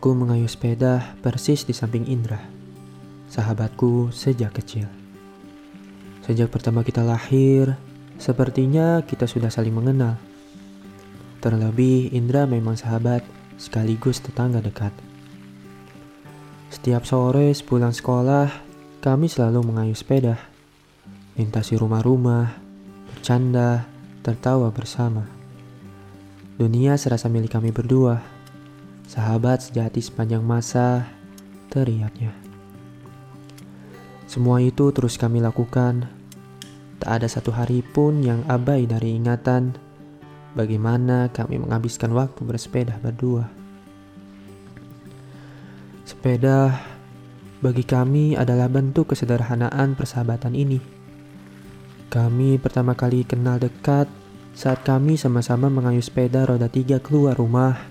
Aku mengayuh sepeda persis di samping Indra, sahabatku sejak kecil. Sejak pertama kita lahir, sepertinya kita sudah saling mengenal. Terlebih Indra memang sahabat sekaligus tetangga dekat. Setiap sore sepulang sekolah, kami selalu mengayuh sepeda, lintasi rumah-rumah, bercanda, tertawa bersama. Dunia serasa milik kami berdua sahabat sejati sepanjang masa, teriaknya. Semua itu terus kami lakukan. Tak ada satu hari pun yang abai dari ingatan bagaimana kami menghabiskan waktu bersepeda berdua. Sepeda bagi kami adalah bentuk kesederhanaan persahabatan ini. Kami pertama kali kenal dekat saat kami sama-sama mengayuh sepeda roda tiga keluar rumah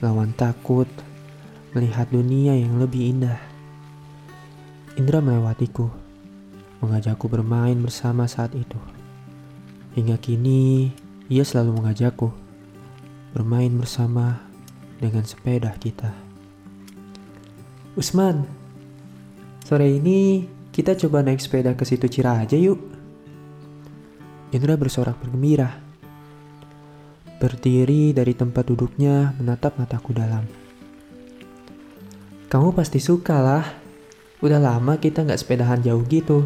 lawan takut melihat dunia yang lebih indah. Indra melewatiku, mengajakku bermain bersama saat itu. Hingga kini, ia selalu mengajakku bermain bersama dengan sepeda kita. Usman, sore ini kita coba naik sepeda ke situ Ciraja yuk. Indra bersorak bergembira berdiri dari tempat duduknya menatap mataku dalam. Kamu pasti suka lah. Udah lama kita nggak sepedahan jauh gitu.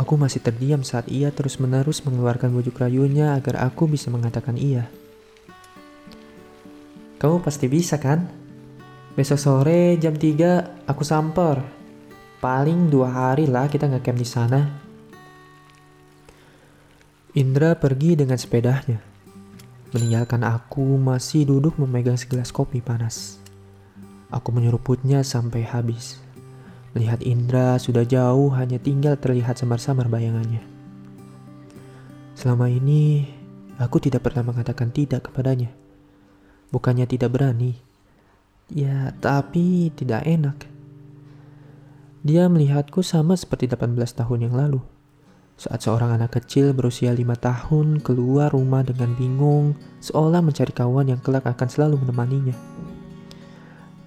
Aku masih terdiam saat ia terus-menerus mengeluarkan bujuk rayunya agar aku bisa mengatakan iya. Kamu pasti bisa kan? Besok sore jam 3 aku samper. Paling dua hari lah kita nggak camp di sana. Indra pergi dengan sepedanya, meninggalkan aku masih duduk memegang segelas kopi panas. Aku menyeruputnya sampai habis. Melihat Indra sudah jauh hanya tinggal terlihat samar-samar bayangannya. Selama ini, aku tidak pernah mengatakan tidak kepadanya. Bukannya tidak berani. Ya, tapi tidak enak. Dia melihatku sama seperti 18 tahun yang lalu saat seorang anak kecil berusia lima tahun keluar rumah dengan bingung, seolah mencari kawan yang kelak akan selalu menemaninya.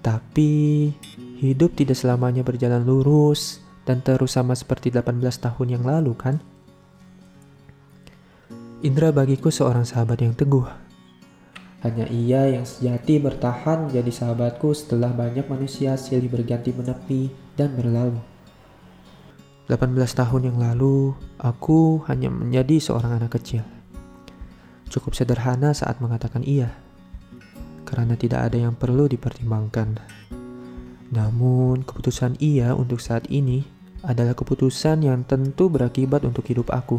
Tapi, hidup tidak selamanya berjalan lurus dan terus sama seperti 18 tahun yang lalu kan? Indra bagiku seorang sahabat yang teguh. Hanya ia yang sejati bertahan jadi sahabatku setelah banyak manusia silih berganti menepi dan berlalu. 18 tahun yang lalu, aku hanya menjadi seorang anak kecil. Cukup sederhana saat mengatakan iya, karena tidak ada yang perlu dipertimbangkan. Namun, keputusan iya untuk saat ini adalah keputusan yang tentu berakibat untuk hidup aku.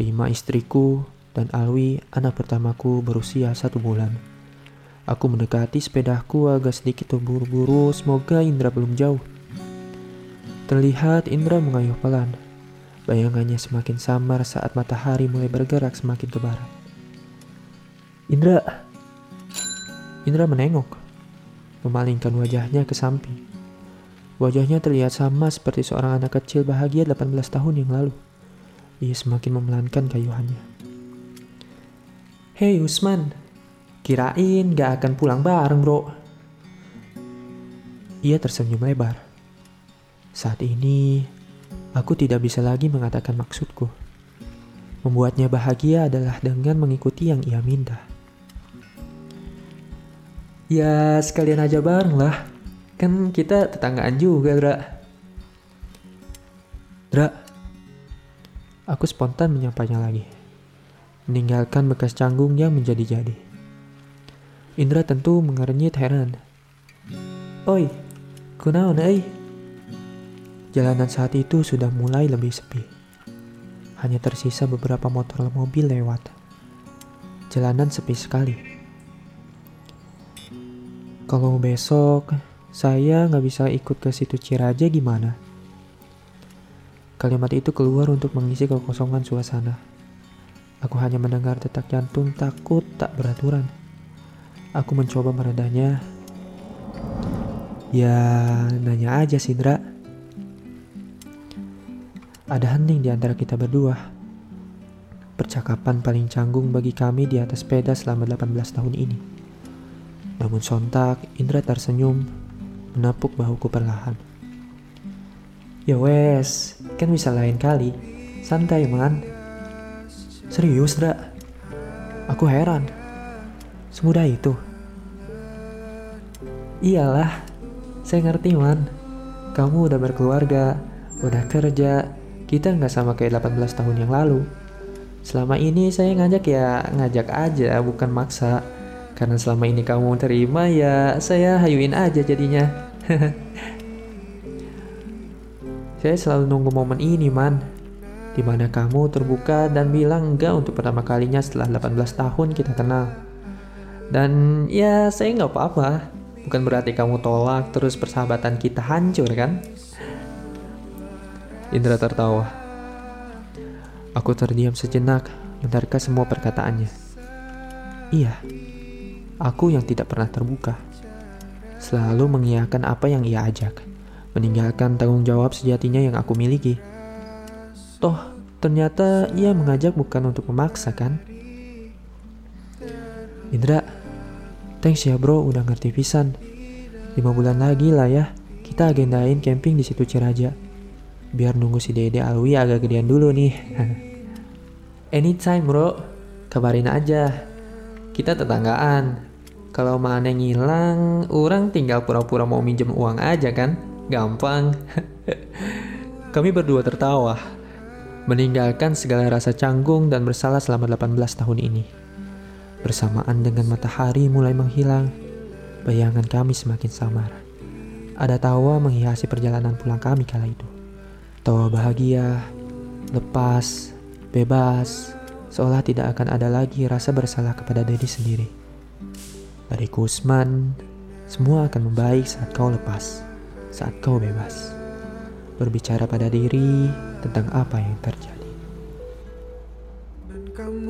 Rima istriku dan Alwi anak pertamaku berusia satu bulan. Aku mendekati sepedaku agak sedikit terburu-buru, semoga Indra belum jauh. Terlihat Indra mengayuh pelan. Bayangannya semakin samar saat matahari mulai bergerak semakin ke barat. Indra. Indra menengok, memalingkan wajahnya ke samping. Wajahnya terlihat sama seperti seorang anak kecil bahagia 18 tahun yang lalu. Ia semakin memelankan kayuhannya. Hei Usman, kirain gak akan pulang bareng bro. Ia tersenyum lebar. Saat ini, aku tidak bisa lagi mengatakan maksudku. Membuatnya bahagia adalah dengan mengikuti yang ia minta. Ya, sekalian aja bareng lah. Kan kita tetanggaan juga, Dra. Dra, aku spontan menyapanya lagi. Meninggalkan bekas canggung yang menjadi-jadi. Indra tentu mengernyit heran. Oi, kunaon eh? Jalanan saat itu sudah mulai lebih sepi. Hanya tersisa beberapa motor mobil lewat. Jalanan sepi sekali. Kalau besok saya nggak bisa ikut ke situ Ciraja gimana? Kalimat itu keluar untuk mengisi kekosongan suasana. Aku hanya mendengar detak jantung takut tak beraturan. Aku mencoba meredahnya. Ya, nanya aja Sindra. Ada hening di antara kita berdua. Percakapan paling canggung bagi kami di atas sepeda selama 18 tahun ini. Namun sontak, Indra tersenyum, menepuk bahuku perlahan. Ya wes, kan bisa lain kali. Santai man. Serius, Dra? Aku heran. Semudah itu. Iyalah, saya ngerti man. Kamu udah berkeluarga, udah kerja, kita nggak sama kayak 18 tahun yang lalu. Selama ini saya ngajak ya ngajak aja, bukan maksa. Karena selama ini kamu terima ya saya hayuin aja jadinya. saya selalu nunggu momen ini man. Di mana kamu terbuka dan bilang enggak untuk pertama kalinya setelah 18 tahun kita kenal. Dan ya saya nggak apa-apa. Bukan berarti kamu tolak terus persahabatan kita hancur kan? Indra tertawa. Aku terdiam sejenak menerka semua perkataannya. Iya, Aku yang tidak pernah terbuka. Selalu mengiyakan apa yang ia ajak, meninggalkan tanggung jawab sejatinya yang aku miliki. Toh, ternyata ia mengajak bukan untuk memaksa kan? Indra, thanks ya bro udah ngerti pisan. Lima bulan lagi lah ya, kita agendain camping di situ Ciraja. Biar nunggu si Dede Alwi agak gedean dulu nih. Anytime bro, kabarin aja. Kita tetanggaan, kalau mana ngilang, orang tinggal pura-pura mau minjem uang aja kan? Gampang. Kami berdua tertawa, meninggalkan segala rasa canggung dan bersalah selama 18 tahun ini. Bersamaan dengan matahari mulai menghilang, bayangan kami semakin samar. Ada tawa menghiasi perjalanan pulang kami kala itu. Tawa bahagia, lepas, bebas, seolah tidak akan ada lagi rasa bersalah kepada diri sendiri. Dari Kusman, semua akan membaik saat kau lepas, saat kau bebas. Berbicara pada diri tentang apa yang terjadi. Dan kamu